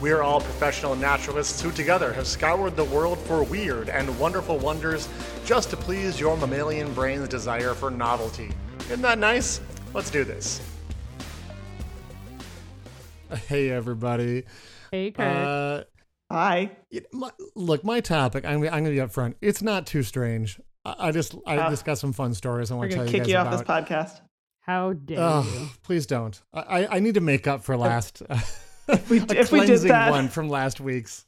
We are all professional naturalists who together have scoured the world for weird and wonderful wonders just to please your mammalian brain's desire for novelty. Isn't that nice? Let's do this. Hey, everybody. Hey, Kurt. Uh, Hi. it- my, look, my topic, I'm, I'm going to be upfront. It's not too strange. I, I just, I Uh, just got some fun stories I want to tell gonna you kick guys you off about. this podcast. How dare Oh, you? please don't. I, I- I need to make up for last. we- a if we did cleansing that- one from last week's.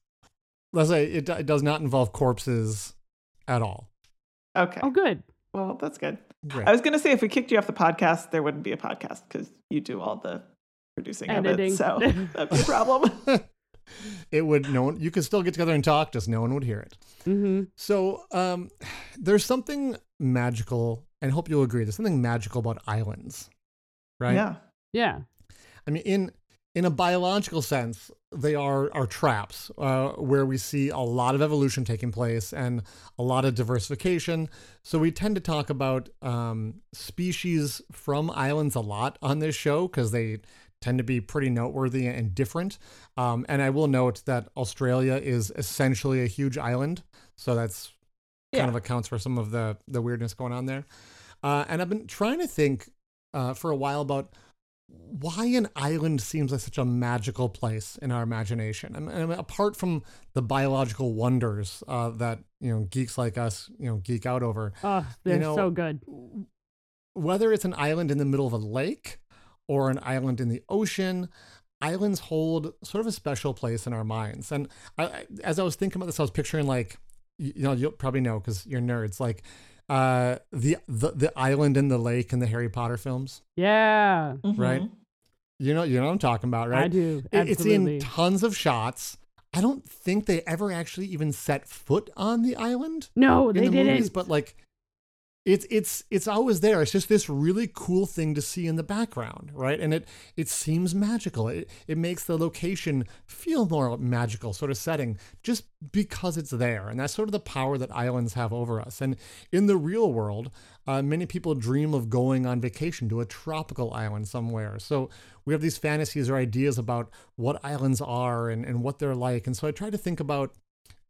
Let's say it, it does not involve corpses at all. Okay. Oh, good. Well, that's good. Great. I was gonna say if we kicked you off the podcast, there wouldn't be a podcast because you do all the producing of Editing. it. So that'd be a problem. it would no one. You could still get together and talk, just no one would hear it. hmm So um, there's something magical, and I hope you'll agree. There's something magical about islands, right? Yeah. Yeah. I mean, in in a biological sense, they are are traps uh, where we see a lot of evolution taking place and a lot of diversification. So we tend to talk about um, species from islands a lot on this show because they tend to be pretty noteworthy and different. Um, and I will note that Australia is essentially a huge island, so that's kind of accounts for some of the the weirdness going on there. Uh, and I've been trying to think uh, for a while about why an island seems like such a magical place in our imagination. I mean, apart from the biological wonders uh, that you know geeks like us you know geek out over, Oh, they're know, so good. whether it's an island in the middle of a lake or an island in the ocean, islands hold sort of a special place in our minds. And I, I- as I was thinking about this, I was picturing like, you, you know, you'll probably know because you're nerds, like uh, the, the the island in the lake in the Harry Potter films. Yeah. Right. Mhm. You know, you know what I'm talking about, right? I do. It- It's in tons of shots. I don't think they ever actually even set foot on the island no, in they the didn't. movies, but like it's it's it's always there. It's just this really cool thing to see in the background, right? And it it seems magical. It it makes the location feel more magical, sort of setting, just because it's there. And that's sort of the power that islands have over us. And in the real world, uh, many people dream of going on vacation to a tropical island somewhere. So we have these fantasies or ideas about what islands are and, and what they're like. And so I try to think about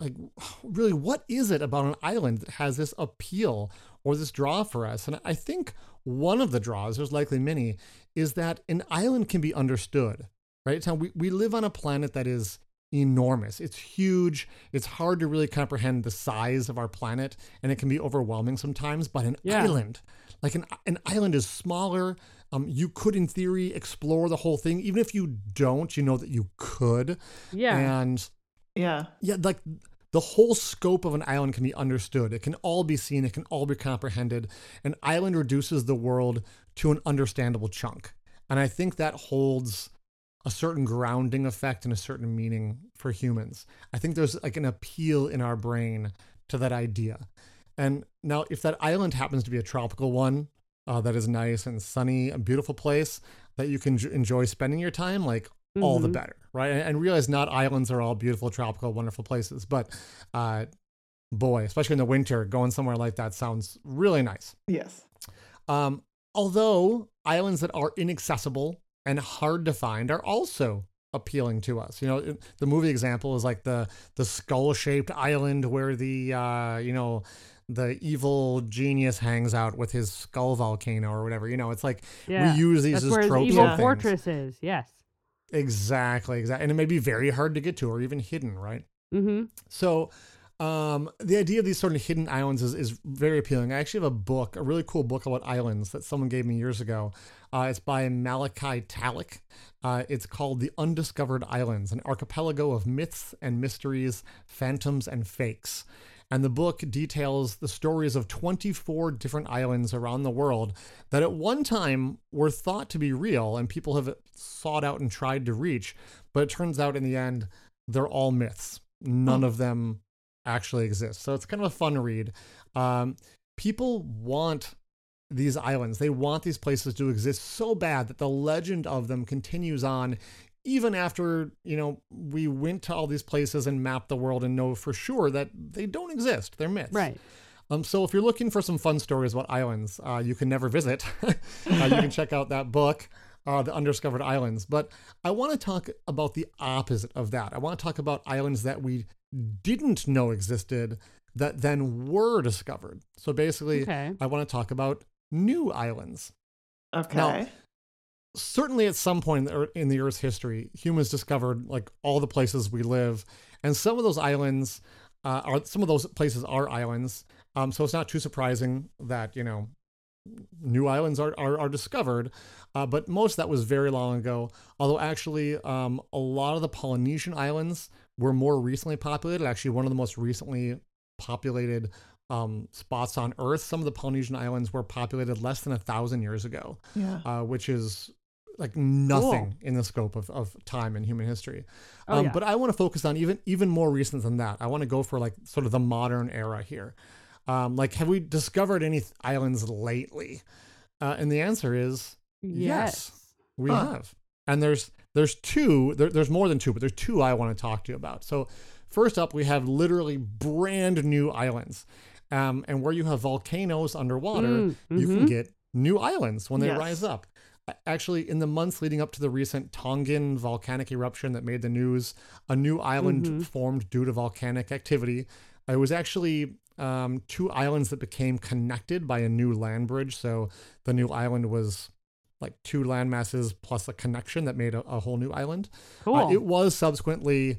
like really what is it about an island that has this appeal or this draw for us and i think one of the draws there's likely many is that an island can be understood right so we, we live on a planet that is enormous it's huge it's hard to really comprehend the size of our planet and it can be overwhelming sometimes but an Yeah. island like an, an island is smaller um, you could in theory explore the whole thing even if you don't you know that you could yeah. and Yeah. yeah, like the whole scope of an island can be understood. It can all be seen. It can all be comprehended. An island reduces the world to an understandable chunk. And I think that holds a certain grounding effect and a certain meaning for humans. I think there's like an appeal in our brain to that idea. And now, if that island happens to be a tropical one uh, that is nice and sunny, a beautiful place that you can enjoy spending your time, like all the Mhm. better, right? And, and realize not islands are all beautiful, tropical, wonderful places, but uh, boy, especially in the winter, going somewhere like that sounds really nice. Yes. Um, although islands that are inaccessible and hard to find are also appealing to us. You know, the movie example is like the the skull shaped island where the uh, you know the evil genius hangs out with his skull volcano or whatever. You know, it's like yeah. we use these That's as where his tropes. evil and things. fortress is. Yes. Exactly, exactly. And it may be very hard to get to or even hidden, right? Mm-hmm. So um, the idea of these sort of hidden islands is, is very appealing. I actually have a book, a really cool book about islands that someone gave me years ago. Uh, it's by Malachy Tallack. Uh, it's called The Undiscovered Islands, an archipelago of myths and mysteries, phantoms and fakes. And the book details the stories of 24 different islands around the world that at one time were thought to be real and people have sought out and tried to reach. But it turns out in the end, they're all myths. None of them actually exist. So it's kind of a fun read. Um, people want these islands. They want these places to exist so bad that the legend of them continues on even after, you know, we went to all these places and mapped the world and know for sure that they don't exist. They're myths. Right. Um, so if you're looking for some fun stories about islands, uh, you can never visit. uh, you can check out that book, uh, The Undiscovered Islands. But I want to talk about the opposite of that. I want to talk about islands that we didn't know existed that then were discovered. So basically, Okay. I want to talk about new islands. Okay. Certainly, at some point in the, Ear- in the Earth's history, humans discovered like all the places we live, and some of those islands uh, are some of those places are islands. Um, so it's not too surprising that you know new islands are are, are discovered, uh, but most of that was very long ago. Although actually, um, a lot of the Polynesian islands were more recently populated. Actually, one of the most recently populated um, spots on Earth. Some of the Polynesian islands were populated less than a thousand years ago yeah. uh, which is like nothing in the scope of, of time in human history. Oh, um, yeah. But I want to focus on even even more recent than that. I want to go for like sort of the modern era here. Um, like, have we discovered any th- islands lately? Uh, and the answer is Yes. we Huh. have. And there's there's two. There, there's more than two, but there's two I want to talk to you about. So first up, we have literally brand new islands. Um, and where you have volcanoes underwater, Mm, you can mhm. get new islands when they Yes. rise up. Actually, in the months leading up to the recent Tongan volcanic eruption that made the news, a new island Mhm. formed due to volcanic activity. It was actually um, two islands that became connected by a new land bridge. So the new island was like two land masses plus a connection that made a, a whole new island. Cool. Uh, it was subsequently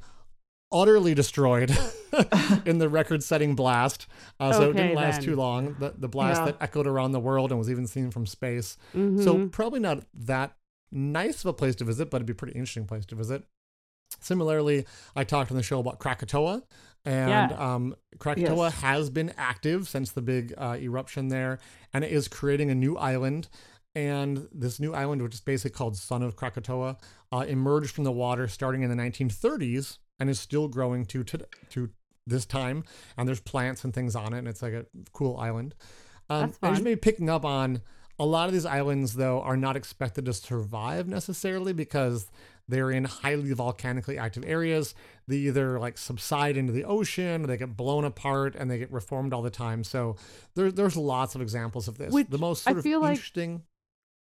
utterly destroyed in the record-setting blast, uh, so it didn't last then. too long. The, the blast Yeah. that echoed around the world and was even seen from space. So Mhm. probably not that nice of a place to visit, but it'd be a pretty interesting place to visit. Similarly, I talked on the show about Krakatoa, and Yeah. um, Krakatoa Yes. has been active since the big uh, eruption there, and it is creating a new island. And this new island, which is basically called Son of Krakatoa, uh, emerged from the water starting in the 1930s and is still growing to to, to this time. And there's plants and things on it, and it's like a cool island. Um, That's and just maybe picking up on a lot of these islands, though, are not expected to survive necessarily because they're in highly volcanically active areas. They either like subside into the ocean, or they get blown apart, and they get reformed all the time. So there, there's lots of examples of this. Which the most I sort of feel like- interesting.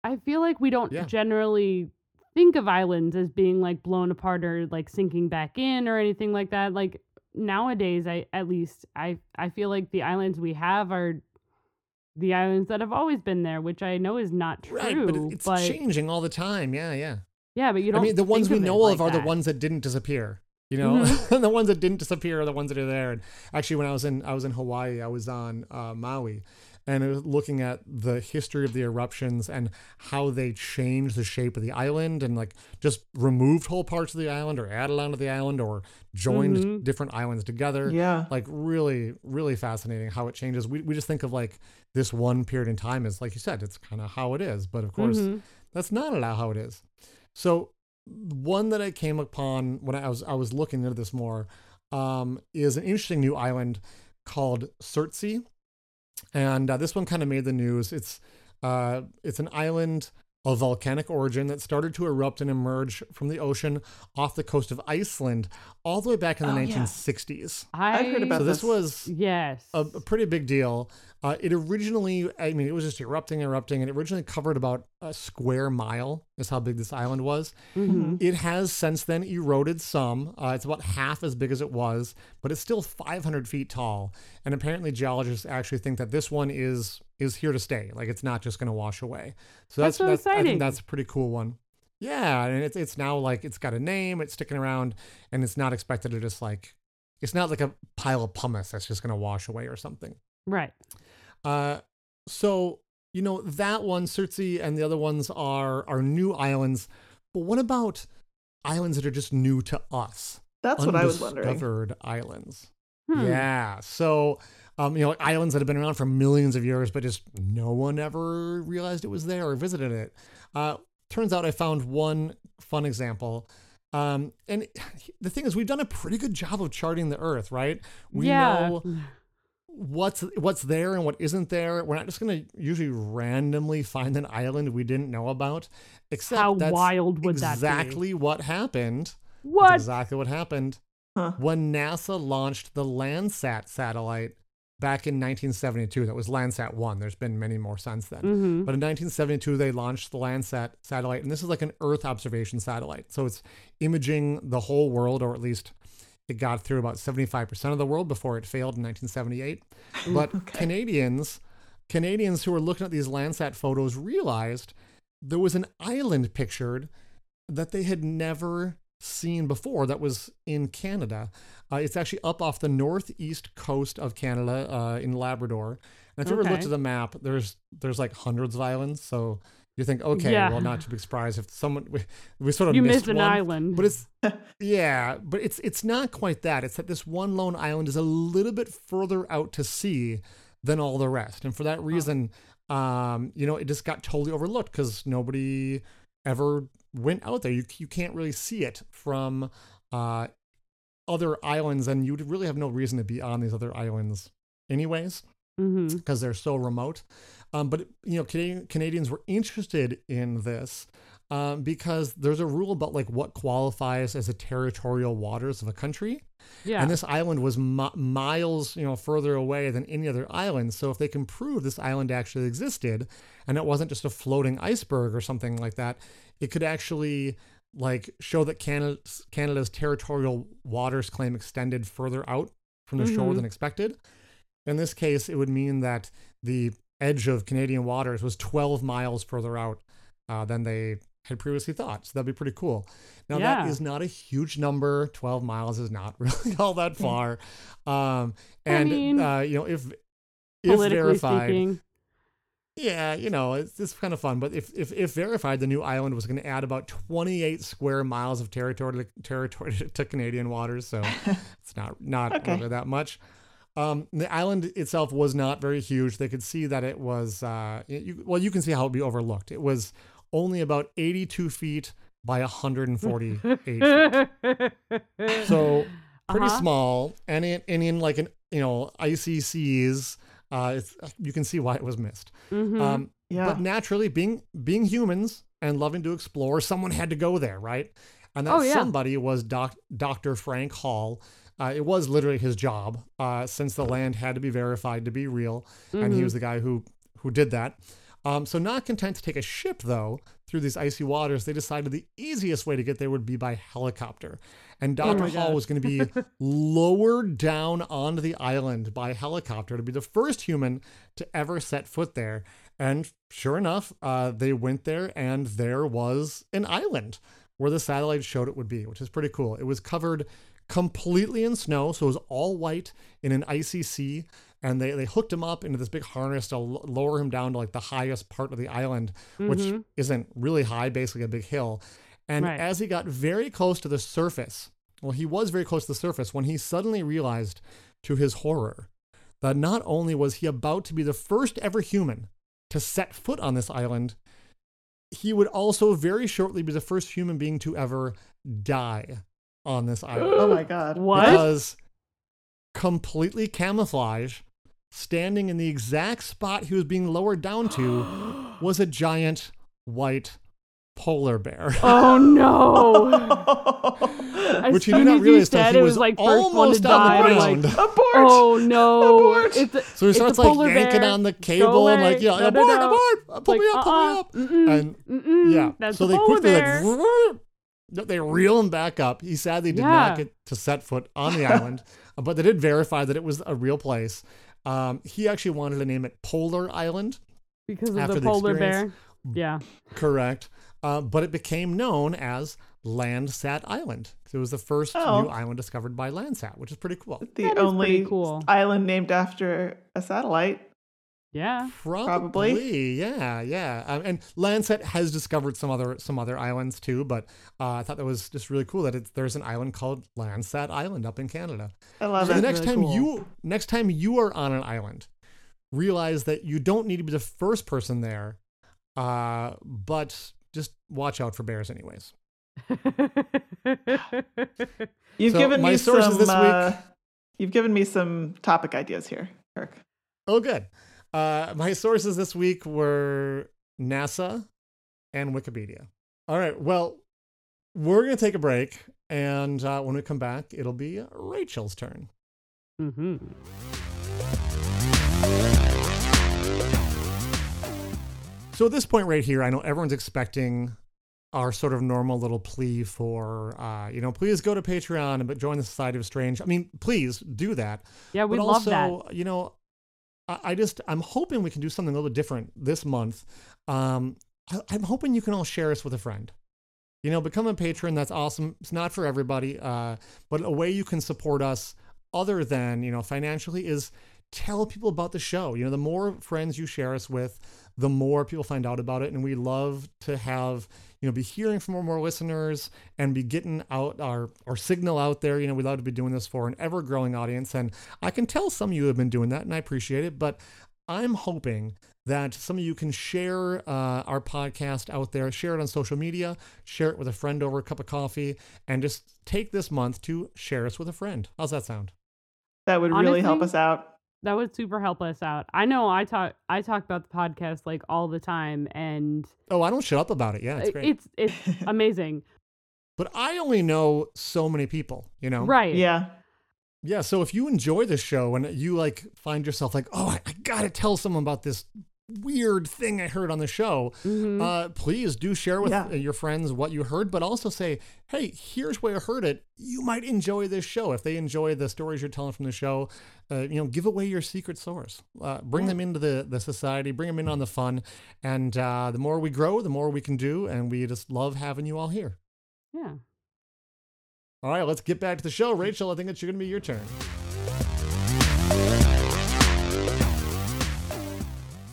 I feel like we don't Yeah. generally think of islands as being like blown apart or like sinking back in or anything like that. Like nowadays, I at least I I feel like the islands we have are the islands that have always been there, which I know is not true. right, but it- it's changing all the time. Yeah, yeah. yeah, but you don't. I mean, the ones we think of know like of are the ones that didn't disappear. You know, Mm-hmm. the ones that didn't disappear are the ones that are there. And actually, when I was in I was in Hawaii, I was on uh, Maui, and I was looking at the history of the eruptions and how they changed the shape of the island and like just removed whole parts of the island or added onto the island or joined Mhm. different islands together. Yeah. Like really, really fascinating how it changes. We we just think of like this one period in time as like you said, it's kind of how it is. But of course, Mhm. that's not at all how it is. So one that I came upon when I was I was looking into this more um, is an interesting new island called Surtsey, and uh, this one kind of made the news. It's uh, it's an island of volcanic origin that started to erupt and emerge from the ocean off the coast of Iceland all the way back in the Oh, yeah. 1960s. I I've heard about So this this. was yes. a, a pretty big deal. Uh, it originally, I mean, it was just erupting, erupting, and it originally covered about a square mile, is how big this island was. Mhm. It has since then eroded some. Uh, it's about half as big as it was, but it's still 500 feet tall. And apparently, geologists actually think that this one is is here to stay. Like it's not just going to wash away. So That's that's, so I exciting. think that's a pretty cool one. Yeah, and it's it's now like it's got a name. It's sticking around, and it's not expected to just like. It's not like a pile of pumice that's just going to wash away or something. right. Uh, so you know that one, Surtsey, and the other ones are are new islands. But what about islands that are just new to us? That's what I was wondering. Undiscovered islands. Hmm. Yeah. So, um, you know, islands that have been around for millions of years, but just no one ever realized it was there or visited it. Uh, turns out I found one fun example. Um, and the thing is, we've done a pretty good job of charting the Earth, right? We yeah. know what's what's there and what isn't there. We're not just going to usually randomly find an island we didn't know about. Except How that's wild would that be? exactly what happened. That's What? exactly what happened Huh. when NASA launched the Landsat satellite back in 1972. That was Landsat 1. There's been many more since then. Mm-hmm. But in 1972, they launched the Landsat satellite, and this is like an Earth observation satellite. So it's imaging the whole world, or at least it got through about 75% of the world before it failed in 1978. But Canadians, Canadians who were looking at these Landsat photos realized there was an island pictured that they had never seen before that was in Canada. Uh, it's actually up off the northeast coast of Canada uh, in Labrador. And if you ever looked at the map, there's there's like hundreds of islands. So you think, okay, Yeah. well, not to be surprised if someone we, we sort of You missed missed an one. island. But it's yeah, but it's it's not quite that. It's that this one lone island is a little bit further out to sea than all the rest, and for that reason, um, you know, it just got totally overlooked because nobody ever went out there. You you can't really see it from uh other islands, and you would really have no reason to be on these other islands, anyways mm-hmm. because they're so remote. Um, but you know, Canadian, Canadians were interested in this um, because there's a rule about like what qualifies as the territorial waters of a country, Yeah. and this island was mi- miles, you know, further away than any other island. So if they can prove this island actually existed, and it wasn't just a floating iceberg or something like that, it could actually like show that Canada's, Canada's territorial waters claim extended further out from the shore Mhm. than expected. In this case, it would mean that the edge of Canadian waters was 12 miles further out uh, than they had previously thought. So that'd be pretty cool. Now, that Yeah. is not a huge number. 12 miles is not really all that far. Um, I and, mean, uh, you know, if, if Politically verified, speaking. Yeah, you know, it's, it's kind of fun. But if, if, if verified, the new island was going to add about 28 square miles of territory to, territory to Canadian waters. So it's not not Okay. really that much. Um, the island itself was not very huge. They could see that it was, uh, you, well, you can see how it would be overlooked. It was only about 82 feet by 148 feet. So pretty Uh-huh. small, and in, and in like an you know icy seas, uh, it's, you can see why it was missed. Mhm. Um, Yeah. But naturally, being being humans and loving to explore, someone had to go there, right? And that Oh, yeah. somebody was doc, Dr. Frank Hall. Uh, it was literally his job, uh, since the land had to be verified to be real, and he Mhm. was the guy who who did that. Um, so, not content to take a ship though through these icy waters, they decided the easiest way to get there would be by helicopter. And Oh Dr. my Hall was going to be lowered down onto the island by helicopter to be the first human to ever set foot there. And sure enough, uh, they went there, and there was an island where the satellite showed it would be, which is pretty cool. It was covered completely in snow, so it was all white in an icy sea. And they, they hooked him up into this big harness to l- lower him down to like the highest part of the island, which Mhm. isn't really high, basically a big hill. And Right. as he got very close to the surface, well, he was very close to the surface when he suddenly realized, to his horror, that not only was he about to be the first ever human to set foot on this island, he would also very shortly be the first human being to ever die on this island. oh my god. What? Because completely camouflage, standing in the exact spot he was being lowered down to, was a giant white polar bear. Oh no! Which he did not realize till said he it was was like first one to almost on the die. Like, ground. Abort. oh no! Abort. A, So he starts like polar yanking bear. on the cable and like, yeah, No, no, abort, no. abort, uh, pull Like, me up, pull me uh-uh, up. mm-mm, And mm-mm, yeah, that's so they polar quickly bear. like, they reel him back up. He sadly did Yeah. not get to set foot on the island, but they did verify that it was a real place. Um, he actually wanted to name it Polar Island, because of after the the polar bear. Yeah. correct? Uh, but it became known as Landsat Island. It was the first Oh. new island discovered by Landsat, which is pretty cool. the That is pretty only cool. island named after a satellite. Yeah. Probably, yeah, yeah. Um, and Landsat has discovered some other some other islands too, but uh, I thought that was just really cool that it's, there's an island called Landsat Island up in Canada. I love So the it. next really time cool. you next time you are on an island, realize that you don't need to be the first person there, uh, but just watch out for bears anyways. You've So given my me sources some. this week- uh, you've given me some topic ideas here. Kirk. Oh, good. Uh, my sources this week were NASA and Wikipedia. All right. Well, we're going to take a break. And uh, when we come back, it'll be Rachel's turn. Mm-hmm. So at this point right here, I know everyone's expecting our sort of normal little plea for, uh, you know, please go to Patreon and join the Society of Strange. I mean, please do that. Yeah, we but love also, that. you know, I, just I'm hoping we can do something a little different this month. Um, I'm hoping you can all share us with a friend. You know, become a patron. That's awesome. It's not for everybody, uh, but a way you can support us other than you know financially is tell people about the show. You know, the more friends you share us with, the more people find out about it, and we love to have you know be hearing from more, more listeners and be getting out our our signal out there. You know, we'd love to be doing this for an ever growing audience, and I can tell some of you have been doing that, and I appreciate it. But I'm hoping that some of you can share uh, our podcast out there, share it on social media, share it with a friend over a cup of coffee, and just take this month to share us with a friend. How's that sound? That would really help us out. That would super help us out. I know I talk I talk about the podcast like all the time and Oh, I don't shut up about it. Yeah, it's great. it's it's amazing. but I only know so many people, you know? Right. Yeah. Yeah. So if you enjoy the show and you like find yourself like, oh, I, I got to tell someone about this weird thing I heard on the show, Mhm. uh, please do share with Yeah. your friends what you heard, but also say, hey, here's where I heard it. You might enjoy this show. If they enjoy the stories you're telling from the show, uh, you know, give away your secret source. Uh, bring them into the, the society, bring them in on the fun. And uh, the more we grow, the more we can do. And we just love having you all here. yeah. All right, let's get back to the show. Rachel, I think it's going to be your turn.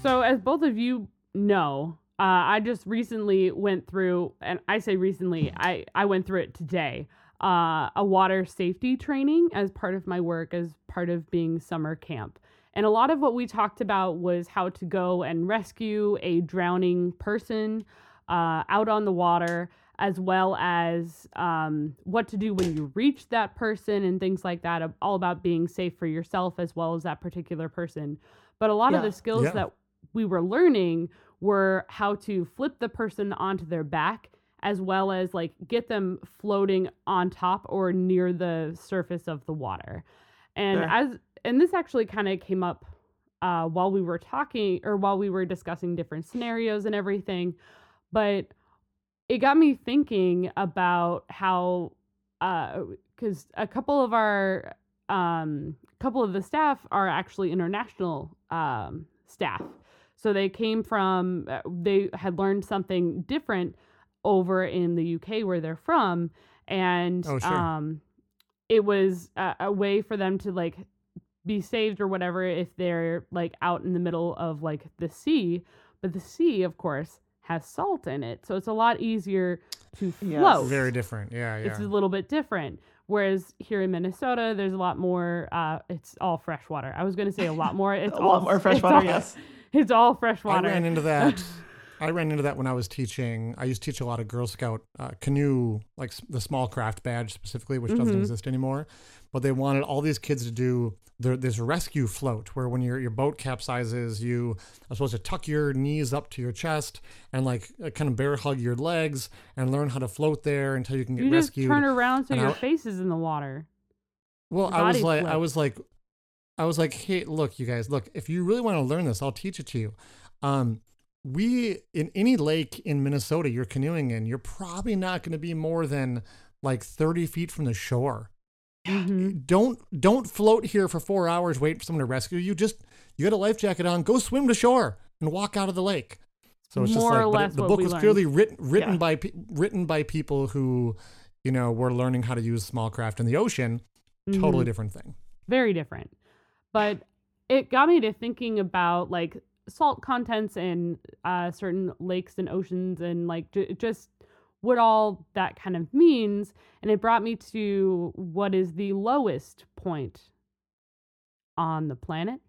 So, as both of you know, uh, I just recently went through, and I say recently, I, I went through it today, uh, a water safety training as part of my work, as part of being summer camp. And a lot of what we talked about was how to go and rescue a drowning person uh, out on the water, as well as um, what to do when you reach that person and things like that, all about being safe for yourself as well as that particular person. But a lot of the skills Yeah. that we were learning were how to flip the person onto their back as well as like get them floating on top or near the surface of the water. And Sure. as and this actually kind of came up uh, while we were talking or while we were discussing different scenarios and everything, but it got me thinking about how because a couple of our um couple of the staff are actually international um staff so they came from uh, they had learned something different over in the UK where they're from and Oh, sure. um it was a, a way for them to like be saved or whatever if they're like out in the middle of like the sea but the sea of course has salt in it so it's a lot easier to Yes. Very different. Yeah, yeah. it's a little bit different. Whereas here in Minnesota, there's a lot more. Uh, it's all fresh water. I was going to say a lot more. It's A all lot more fresh it's water, all- yes. It's all fresh I water. ran into that. I ran into that when I was teaching. I used to teach a lot of Girl Scout uh, canoe, like the small craft badge specifically, which doesn't Mhm. exist anymore. But they wanted all these kids to do their, this rescue float, where when your your boat capsizes, you are supposed to tuck your knees up to your chest and like uh, kind of bear hug your legs and learn how to float there until you can get you just rescued. turn around so And your I- face is in the water. Well, Your I was like, I was like, I was like, hey, look, you guys, look, if you really want to learn this, I'll teach it to you. Um, we in any lake in Minnesota you're canoeing in, you're probably not going to be more than like 30 feet from the shore. Mhm. Don't don't float here for four hours waiting for someone to rescue you. Just you got a life jacket on, go swim to shore and walk out of the lake. So it's just like it- the book was learned. clearly written written Yeah. by written by people who, you know, were learning how to use small craft in the ocean. Totally Mhm. different thing. very different. But it got me to thinking about like salt contents in uh, certain lakes and oceans and like j- just what all that kind of means. And it brought me to what is the lowest point on the planet,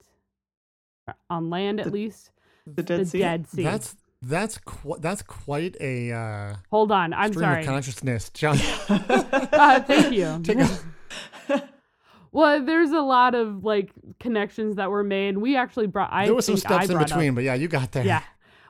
on land at The least, The Dead the Sea. Dead Sea. That's that's qu- that's quite a uh, Hold on, I'm stream sorry. of consciousness, John. uh, thank you. Take a- Well, there's a lot of like connections that were made. We actually brought. I there were some steps in brought up- between, but yeah, you got there. Yeah.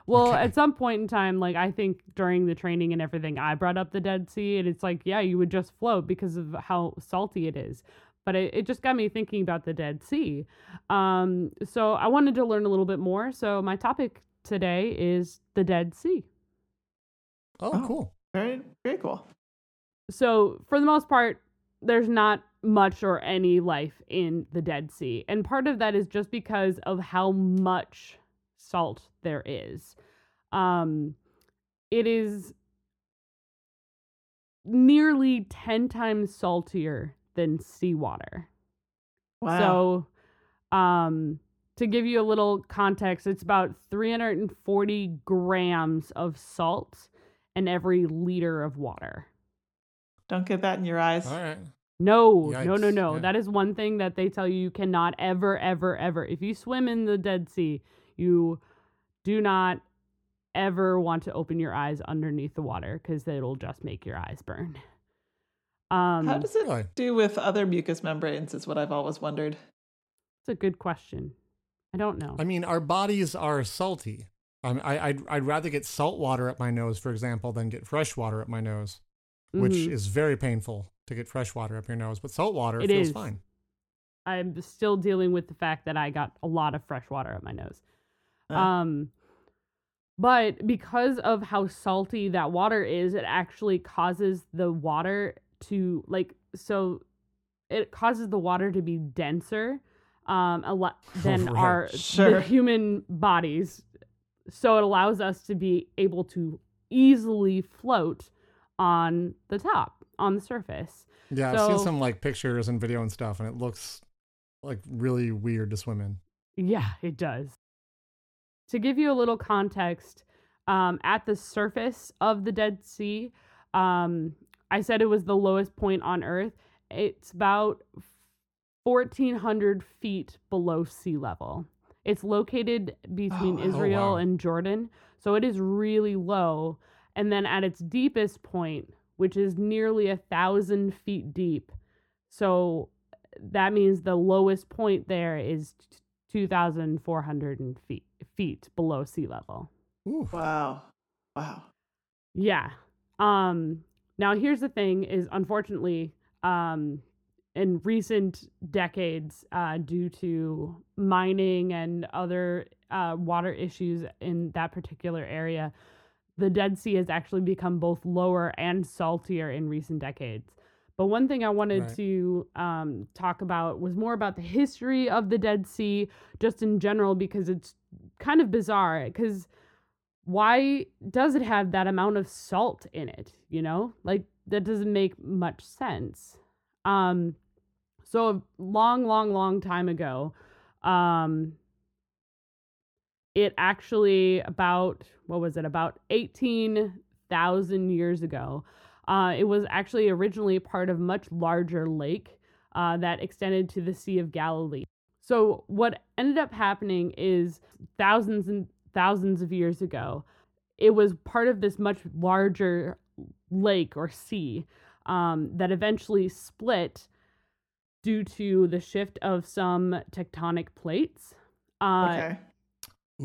Well, Okay. at some point in time, like I think during the training and everything, I brought up the Dead Sea, and it's like, yeah, you would just float because of how salty it is. But it, it just got me thinking about the Dead Sea. Um, so I wanted to learn a little bit more. So my topic today is the Dead Sea. Oh, Oh. cool. Very, very cool. so for the most part there's not much or any life in the dead sea and part of that is just because of how much salt there is um it is nearly 10 times saltier than seawater Wow. so, um, to give you a little context, it's about 340 grams of salt in every liter of water. Don't get that in your eyes. All right. No, no, no, no. yeah. That is one thing that they tell you you cannot ever, ever, ever. If you swim in the Dead Sea, you do not ever want to open your eyes underneath the water because it'll just make your eyes burn. Um, How does it Really? do with other mucous membranes? Is what I've always wondered. it's a good question. I don't know. I mean, our bodies are salty. Um, I, I'd, I'd rather get salt water up my nose, for example, than get fresh water up my nose, which Mhm. is very painful to get fresh water up your nose. But salt water It feels is. fine. I'm still dealing with the fact that I got a lot of fresh water up my nose. Uh, Um, but because of how salty that water is, it actually causes the water to like so it causes the water to be denser um a lot than Right. our Sure. human bodies. So it allows us to be able to easily float on the top, on the surface. Yeah, I've seen some like pictures and video and stuff, and it looks like really weird to swim in. Yeah, it does. To give you a little context, um, at the surface of the Dead Sea, um, I said it was the lowest point on Earth. It's about 1,400 feet below sea level. It's located between. Oh, Israel wow. and Jordan, so it is really low. And then at its deepest point, which is nearly a thousand feet deep, so that means the lowest point there is 2,400 feet feet below sea level. Ooh. wow. Wow. Yeah. Um now here's the thing is unfortunately um in recent decades uh due to mining and other uh water issues in that particular area the Dead Sea has actually become both lower and saltier in recent decades. But one thing I wanted Right. to um, talk about was more about the history of the Dead Sea, just in general, because it's kind of bizarre. Because why does it have that amount of salt in it? You know, like that doesn't make much sense. Um, so a long, long, long time ago, um, it actually about what was it about 18,000 years ago uh, it was actually originally part of much larger lake uh, that extended to the Sea of Galilee. So, what ended up happening is thousands and thousands of years ago, it was part of this much larger lake or sea um, that eventually split due to the shift of some tectonic plates. Uh, okay.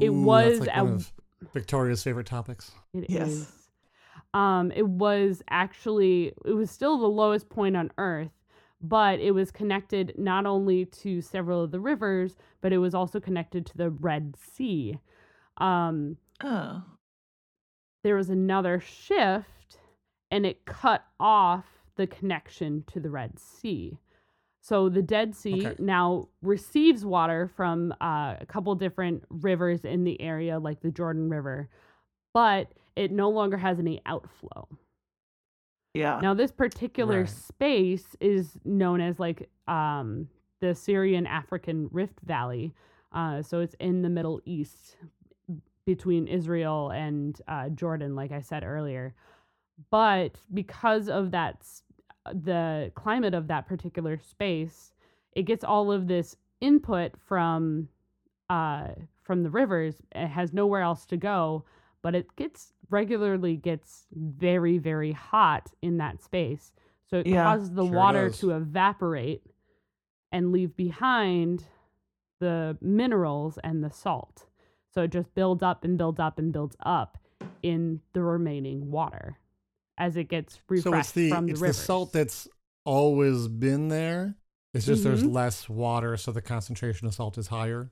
It Ooh, was that's like a- one of Victoria's favorite topics. It Yes. is. Um, it was actually it was still the lowest point on Earth, but it was connected not only to several of the rivers, but it was also connected to the Red Sea. Um, Oh. there was another shift, and it cut off the connection to the Red Sea. So the Dead Sea Okay. now receives water from uh, a couple different rivers in the area, like the Jordan River, but it no longer has any outflow. Yeah. Now, this particular Right. space is known as like um, the Syrian African Rift Valley. Uh, so it's in the Middle East between Israel and uh, Jordan, like I said earlier. But because of that, the climate of that particular space, it gets all of this input from uh, from the rivers. It has nowhere else to go, but it gets regularly gets very very hot in that space. So it Yeah, causes the sure water to evaporate and leave behind the minerals and the salt. So it just builds up and builds up and builds up in the remaining water as it gets refreshed So it's the from the it's rivers. the salt that's always been there. It's just there's Mhm. less water, so the concentration of salt is higher.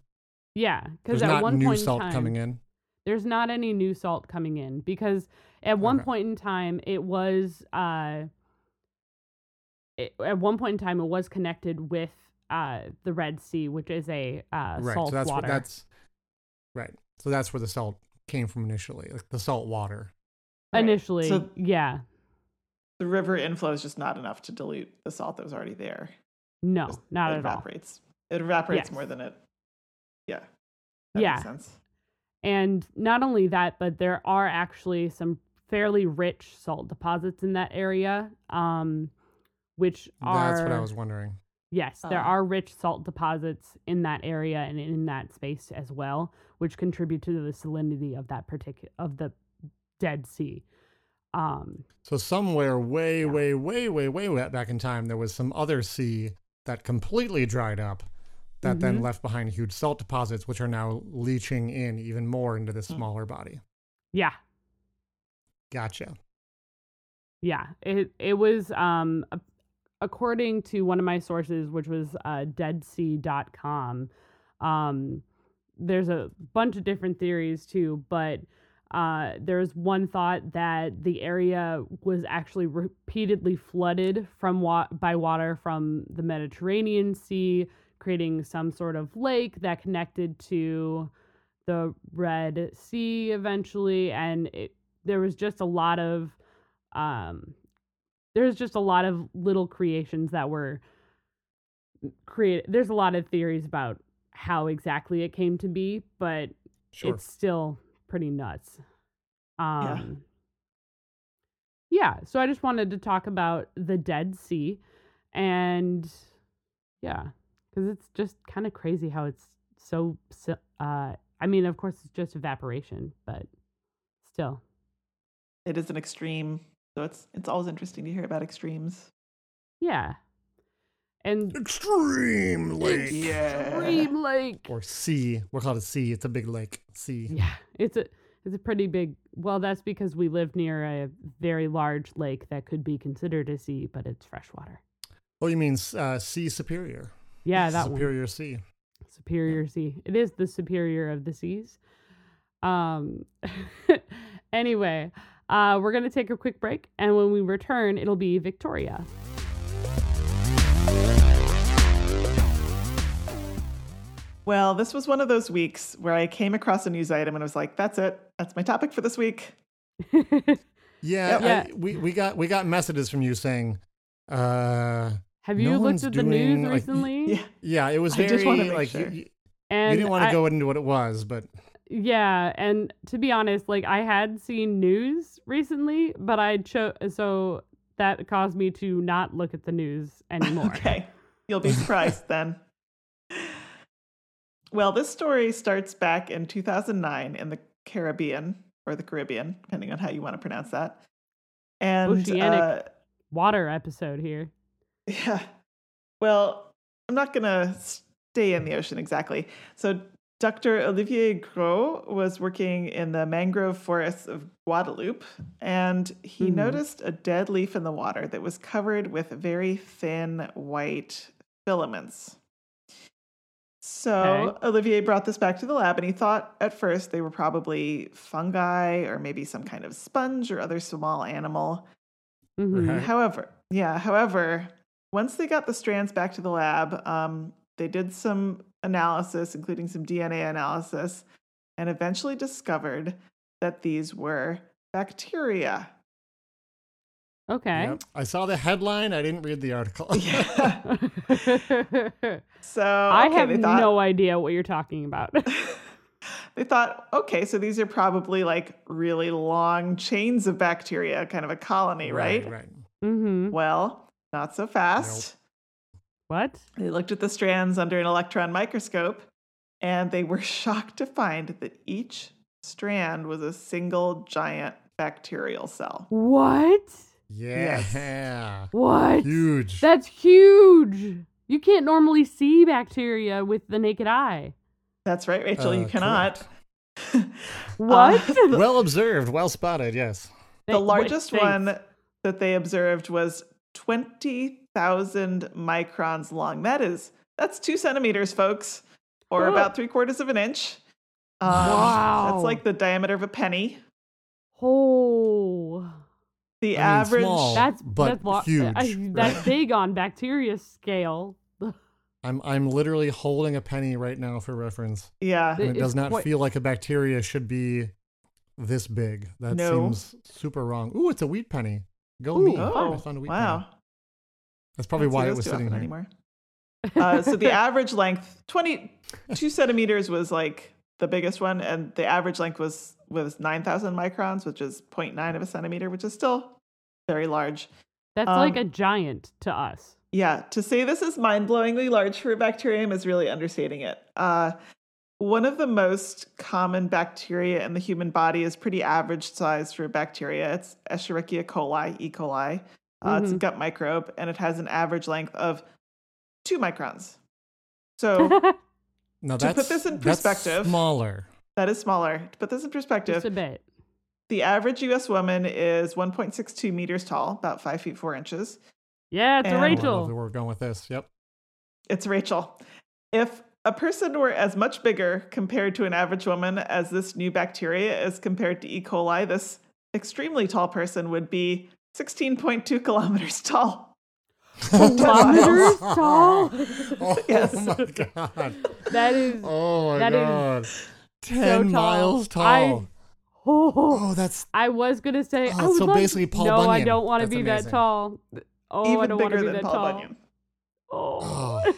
yeah, because at not one new point in time, coming in. there's not any new salt coming in because at one Okay. point in time it was uh it, at one point in time it was connected with uh the Red Sea, which is a uh, right. salt so that's water. What, that's right. So that's where the salt came from initially, like the salt water. Right. Initially, So- yeah, The river inflow is just not enough to dilute the salt that was already there. no, Just- not it at all. evaporates. It evaporates Yes. more than it. Yeah. That Yeah. Makes sense. And not only that, but there are actually some fairly rich salt deposits in that area, um, which are That's what I was wondering. Yes, there Ah. are rich salt deposits in that area and in that space as well, which contribute to the salinity of that particular of the Dead Sea. Um, So somewhere way, Yeah. way, way, way, way way back in time, there was some other sea that completely dried up, that then Mhm. left behind huge salt deposits, which are now leaching in even more into this Hmm. smaller body. yeah, Gotcha. yeah. It it was um according to one of my sources, which was uh, deadsea.com. Um, there's a bunch of different theories too, but uh, there's one thought that the area was actually repeatedly flooded from wa- by water from the Mediterranean Sea, creating some sort of lake that connected to the Red Sea eventually, and it, there was just a lot of um, there's just a lot of little creations that were created. There's a lot of theories about how exactly it came to be, but Sure. it's still pretty nuts. Um, yeah. So I just wanted to talk about the Dead Sea, and yeah, because it's just kind of crazy how it's so. Uh, I mean, of course, it's just evaporation, but still, It is an extreme. So it's it's always interesting to hear about extremes. yeah. And Extreme lake. Yeah. Extreme Lake. Or sea. We're called a sea. It's a big lake. Sea. Yeah, it's a it's a pretty big. Well, that's because we live near a very large lake that could be considered a sea, but it's freshwater. Oh, you mean uh, sea superior? Yeah, that one. superior sea. Superior Sea. It is the superior of the seas. Um anyway, uh we're going to take a quick break and when we return it'll be Victoria. Well, this was one of those weeks where I came across a news item and I was like, "That's it. That's my topic for this week." Yeah, Yep. I- we, we got we got messages from you saying, uh, Have No you looked at the doing, news like, recently? Yeah. yeah, it was I very just wanna make like sure. you, you, And you didn't want to I- go into what it was, but Yeah, and to be honest, like I had seen news recently, but I chose so that caused me to not look at the news anymore. Okay. You'll be surprised then. Well, this story starts back in 2009 in the Caribbean or the Caribbean, depending on how you want to pronounce that. And Oceanic. uh, Water episode here. Yeah. Well, I'm not going to stay in the ocean exactly. So, Dr. Olivier Gros was working in the mangrove forests of Guadeloupe, and he Mhm. noticed a dead leaf in the water that was covered with very thin white filaments. So, Okay. Olivier brought this back to the lab, and he thought at first they were probably fungi or maybe some kind of sponge or other small animal. Mhm. Right. However, yeah, however, once they got the strands back to the lab, um, they did some analysis, including some DNA analysis, and eventually discovered that these were bacteria. Okay. yep. I saw the headline. I didn't read the article. Yeah. So I okay, have thought, no idea what you're talking about. they thought, okay, so these are probably like really long chains of bacteria, kind of a colony, right? Right. hmm Well, not so fast. What? They looked at the strands under an electron microscope and they were shocked to find that each strand was a single giant bacterial cell. What? Yeah. What? Huge. That's huge. You can't normally see bacteria with the naked eye. That's right, Rachel. you Uh, cannot. What? Uh, well observed, well spotted. Yes. the Thank- wait, largest thanks. one that they observed was 20,000 microns long. That is, that's two centimeters, folks, or Whoa. about three quarters of an inch. Um, Wow. That's like the diameter of a penny. Oh, The I mean, average. small. that's but that's huge, I- that's right? big on bacteria scale. I'm I'm literally holding a penny right now for reference. Yeah. And it does not quite- feel like a bacteria should be this big. That No. seems super wrong. Ooh, it's a wheat penny. Go Ooh, me. Oh, I found a wheat wow. penny. That's probably why it was sitting often here. anymore. Uh, so the average length, 22 centimeters was like the biggest one, and the average length was was 9,000 microns, which is 0.9 of a centimeter, which is still very large. That's like Um, a giant to us. Yeah, to say this is mind blowingly large for a bacterium is really understating it. Uh, one of the most common bacteria in the human body is pretty average size for a bacteria. It's Escherichia coli, E. coli. Uh, It's a Mhm. gut microbe, and it has an average length of two microns. So Now To put this in that's perspective- smaller. That is smaller. To put this in perspective, Just a bit. the average US woman is 1.62 meters tall, about five feet four inches. Yeah, it's And- a I love Rachel. where we're going with this. Yep. It's Rachel. If a person were as much bigger compared to an average woman as this new bacteria is compared to E. coli, this extremely tall person would be 16.2 kilometers tall. Kilometers tall. oh Yes. my god. That is. Oh my That is god. Ten tall. miles tall. I- Oh, oh, that's I was gonna say. Oh, I would so love- basically Paul no, I don't want to That's be that tall. Oh, I don't want to bigger be than that Paul tall. Bunyan. Oh, Oh.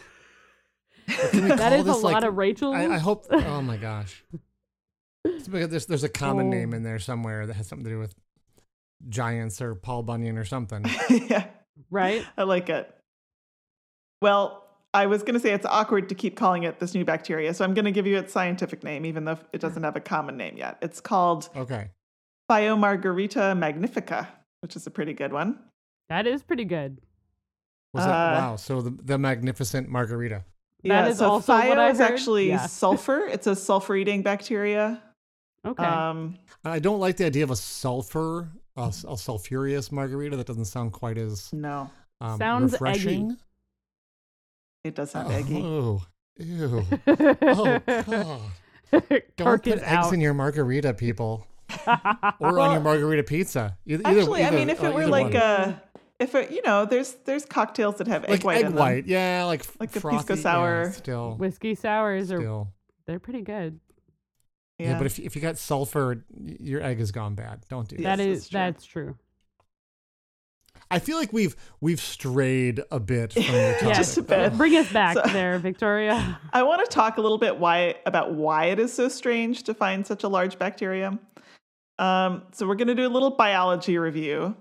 Can we that call is a this, lot of Rachel. I, I hope. Oh my gosh. Because There's there's a common Oh. name in there somewhere that has something to do with giants or Paul Bunyan or something. yeah, right? I like it. Well, I was going to say it's awkward to keep calling it this new bacteria, so I'm going to give you its scientific name, even though it doesn't have a common name yet. It's called Okay. Thiomargarita magnifica, which is a pretty good one. That is pretty good. Was that Uh, wow? So the the magnificent margarita. Yeah, is so also what I is heard. actually Yeah. sulfur. It's a sulfur-eating bacteria. Okay. Um, I don't like the idea of a sulfur, a, a sulfurous margarita. That doesn't sound quite as no, um, Sounds eggy. Refreshing. it does sound oh, eggy. Oh, ew. Oh god. Don't put eggs out. in your margarita, people, or on your margarita pizza. Either, either- Actually, I mean, if it were like one. a, if it, you know, there's there's cocktails that have egg like white egg in white, yeah, like Like the frothy, pisco yeah, sour. still, Whiskey sours are they're pretty good. them. Yeah. but if if you got sulfur, your egg has gone bad. Don't do that. That Yes, is that's true. that's true. I feel like we've we've strayed a bit from the topic. Just a bit. Bring us back So- there, Victoria. I want to talk a little bit why about why it is so strange to find such a large bacterium. Um, so we're going to do a little biology review.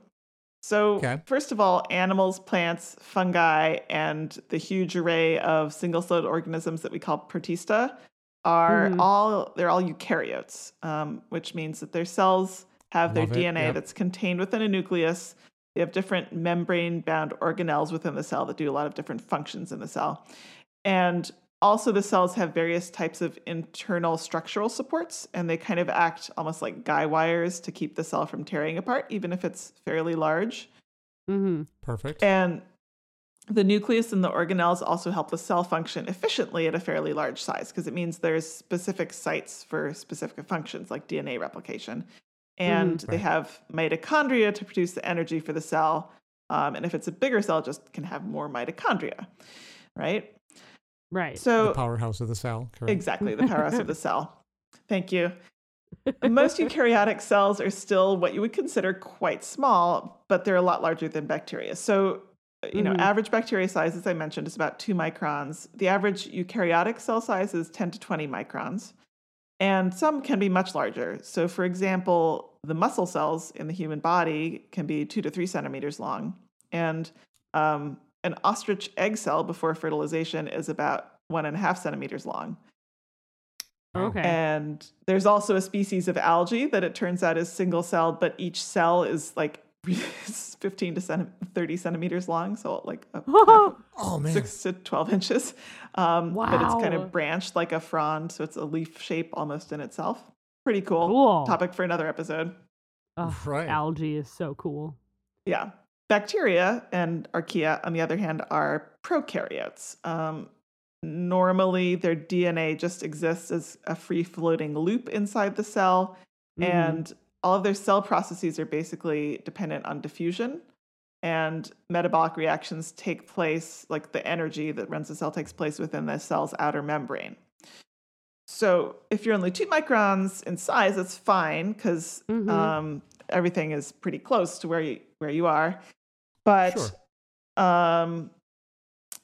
So Okay. first of all, animals, plants, fungi, and the huge array of single-celled organisms that we call protista are Mhm. all they're all eukaryotes, um, which means that their cells have their it, DNA yep. that's contained within a nucleus. They have different membrane-bound organelles within the cell that do a lot of different functions in the cell. And also, the cells have various types of internal structural supports, and they kind of act almost like guy wires to keep the cell from tearing apart, even if it's fairly large. Mm-hmm. Perfect. And the nucleus and the organelles also help the cell function efficiently at a fairly large size because it means there's specific sites for specific functions like DNA replication. And they Right. have mitochondria to produce the energy for the cell. Um, and if it's a bigger cell, it just can have more mitochondria, right? Right. So the powerhouse of the cell. Correct. Exactly, the powerhouse of the cell. Thank you. Most eukaryotic cells are still what you would consider quite small, but they're a lot larger than bacteria. So, uh, you know, Mhm. average bacteria size, as I mentioned, is about two microns. The average eukaryotic cell size is 10 to 20 microns, and some can be much larger. So, for example, the muscle cells in the human body can be two to three centimeters long, and um, an ostrich egg cell before fertilization is about one and a half centimeters long. okay. And there's also a species of algae that it turns out is single celled, but each cell is like 15 to 30 centimeters long. So, like, a, Oh man. six to 12 inches. Um, But it's kind of branched like a frond, so it's a leaf shape almost in itself. Pretty cool. Cool. Topic for another episode. Ugh, Right. Algae is so cool. Yeah. Bacteria and archaea, on the other hand, are prokaryotes. Um, normally, their DNA just exists as a free floating loop inside the cell, Mhm. and all of their cell processes are basically dependent on diffusion. And metabolic reactions take place, like the energy that runs the cell takes place within the cell's outer membrane. So if you're only two microns in size, that's fine because Mhm. um, everything is pretty close to where you where you are. But Sure. um,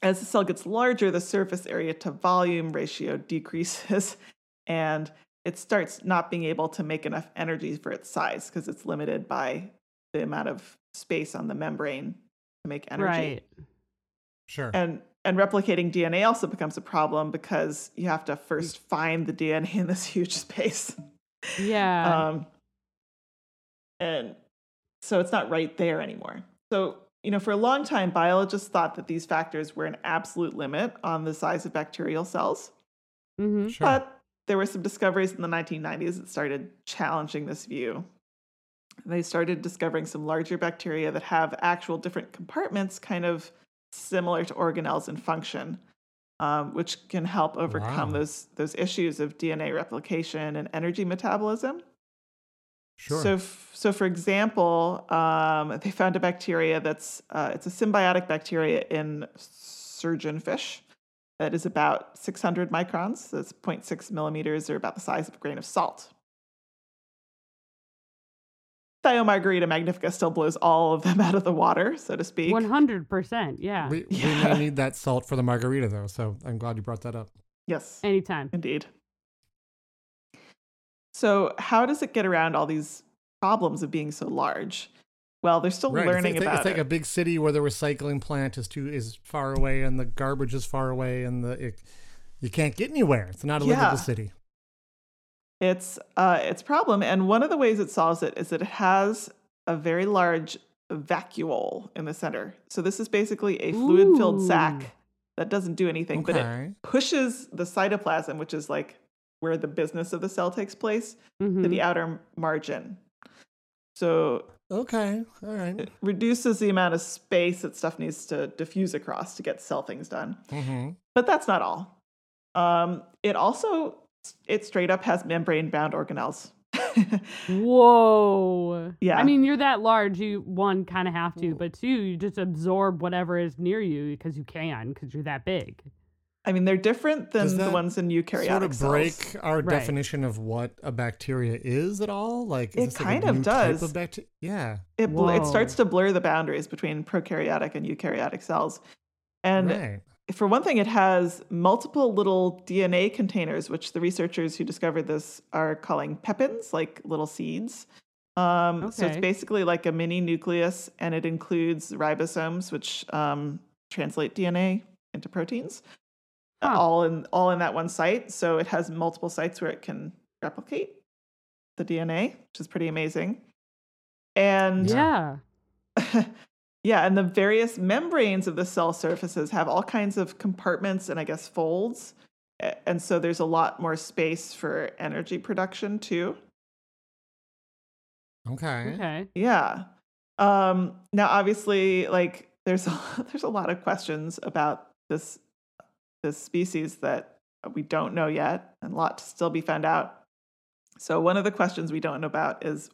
as the cell gets larger, the surface area to volume ratio decreases, and it starts not being able to make enough energy for its size because it's limited by the amount of space on the membrane to make energy right. Sure. and and replicating DNA also becomes a problem because you have to first find the DNA in this huge space. Yeah. Um, and so it's not right there anymore. So, you know, for a long time, biologists thought that these factors were an absolute limit on the size of bacterial cells. hmm Sure. But there were some discoveries in the 1990s that started challenging this view. They started discovering some larger bacteria that have actual different compartments, kind of similar to organelles in function, um, which can help overcome Wow. those those issues of DNA replication and energy metabolism. Sure. So, f- so for example, um, they found a bacteria that's uh, it's a symbiotic bacteria in surgeonfish that is about 600 microns. That's 0.6 millimeters, or about the size of a grain of salt. Thiomargarita magnifica still blows all of them out of the water, so to speak. One hundred percent. Yeah. we, we Yeah. may need that salt for the margarita though, so I'm glad you brought that up. yes. Anytime. Indeed. So, how does it get around all these problems of being so large? Well, they're still Right. Learning like, it's like- about it's like it. a big city where the recycling plant is too is far away and the garbage is far away and the it, you can't get anywhere. It's not a Yeah. livable city. It's uh, its problem, and one of the ways it solves it is that it has a very large vacuole in the center. So this is basically a fluid-filled sac that doesn't do anything, but it pushes the cytoplasm, which is like where the business of the cell takes place, to Mhm. the outer margin. So Okay. All right. it reduces the amount of space that stuff needs to diffuse across to get cell things done. Mm-hmm. But that's not all. Um, it also it straight up has membrane bound organelles. Whoa. Yeah. I mean, you're that large. You one kind of have to, but two, you just absorb whatever is near you because you can, because you're that big. I mean, they're different than Does the ones in eukaryotic Sort of cells. break our Right. definition of what a bacteria is at all. Like is It this like kind a of new type does. Of bacteria? Yeah. It, bl- it starts to blur the boundaries between prokaryotic and eukaryotic cells. And right. For one thing, it has multiple little DNA containers, which the researchers who discovered this are calling pepins, like little seeds. Um, So it's basically like a mini nucleus, and it includes ribosomes, which um, translate DNA into proteins, uh, Huh. all in all in that one site. So it has multiple sites where it can replicate the DNA, which is pretty amazing. And Yeah. yeah, and the various membranes of the cell surfaces have all kinds of compartments and I guess folds. And so there's a lot more space for energy production too. Okay. Okay. Yeah. Um, now obviously like there's a, there's a lot of questions about this this species that we don't know yet and a lot to still be found out. So one of the questions we don't know about is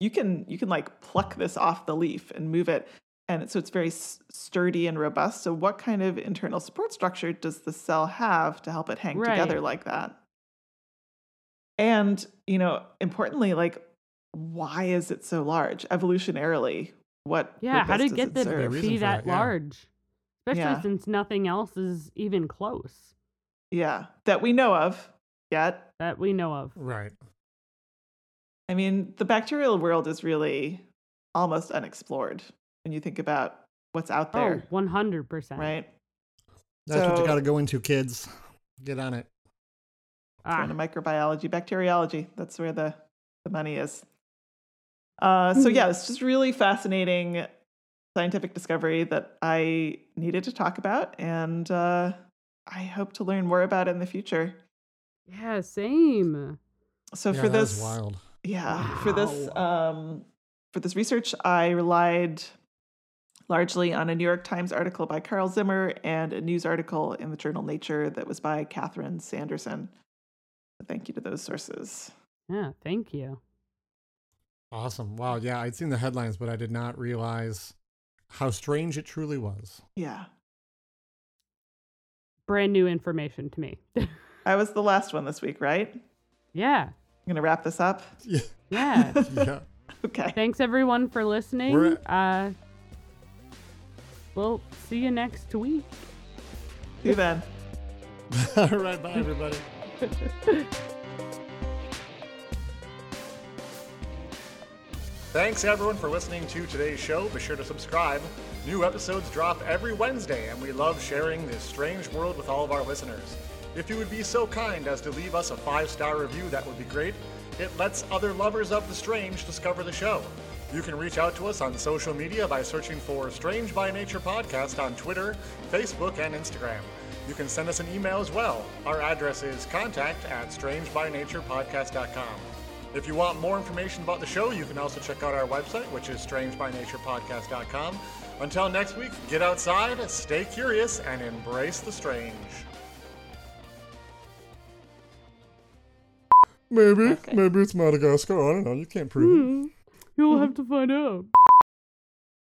you can you can like pluck this off the leaf and move it and so it's very sturdy and robust. So what kind of internal support structure does the cell have to help it hang together like that? And, you know, importantly like why is it so large evolutionarily? What Yeah. How did it get that serve? to be that that, yeah. large? Especially Yeah. since nothing else is even close Yeah, that we know of yet. that we know of. Right. I mean, the bacterial world is really almost unexplored when you think about what's out Oh, there, 100%. right? That's what you got to go into, kids. Get on it. Ah, Going to microbiology, bacteriology. That's where the, the money is. Uh, so Hmm. yeah, it's just really fascinating scientific discovery that I needed to talk about, and uh, I hope to learn more about it in the future. Yeah, same. So Yeah, for that was this, wild. Yeah, for this, um, for this research, I relied largely on a New York Times article by Carl Zimmer and a news article in the journal Nature that was by Katharine Sanderson. Thank you to those sources. Yeah, thank you. Awesome. Wow. Yeah, I'd seen the headlines, but I did not realize how strange it truly was. Yeah, Brand new information to me. I was the last one this week, right? I'm yeah. gonna wrap this up. Yeah. Yeah. Yeah. Okay. Thanks everyone for listening. We're uh we'll see you next week. See you then. All right. Bye, everybody. Thanks everyone for listening to today's show. Be sure to subscribe. New episodes drop every Wednesday, and we love sharing this strange world with all of our listeners. If you would be so kind as to leave us a five star review, that would be great. It lets other lovers of the strange discover the show. You can reach out to us on social media by searching for Strange by Nature Podcast on Twitter, Facebook, and Instagram. You can send us an email as well. Our address is contact at strangebynaturepodcast.com. If you want more information about the show, you can also check out our website, which is strangebynaturepodcast.com. Until next week, get outside, stay curious, and embrace the strange. Maybe. Okay. Maybe it's Madagascar. I don't know. You can't prove it. Hmm. You'll have to find out.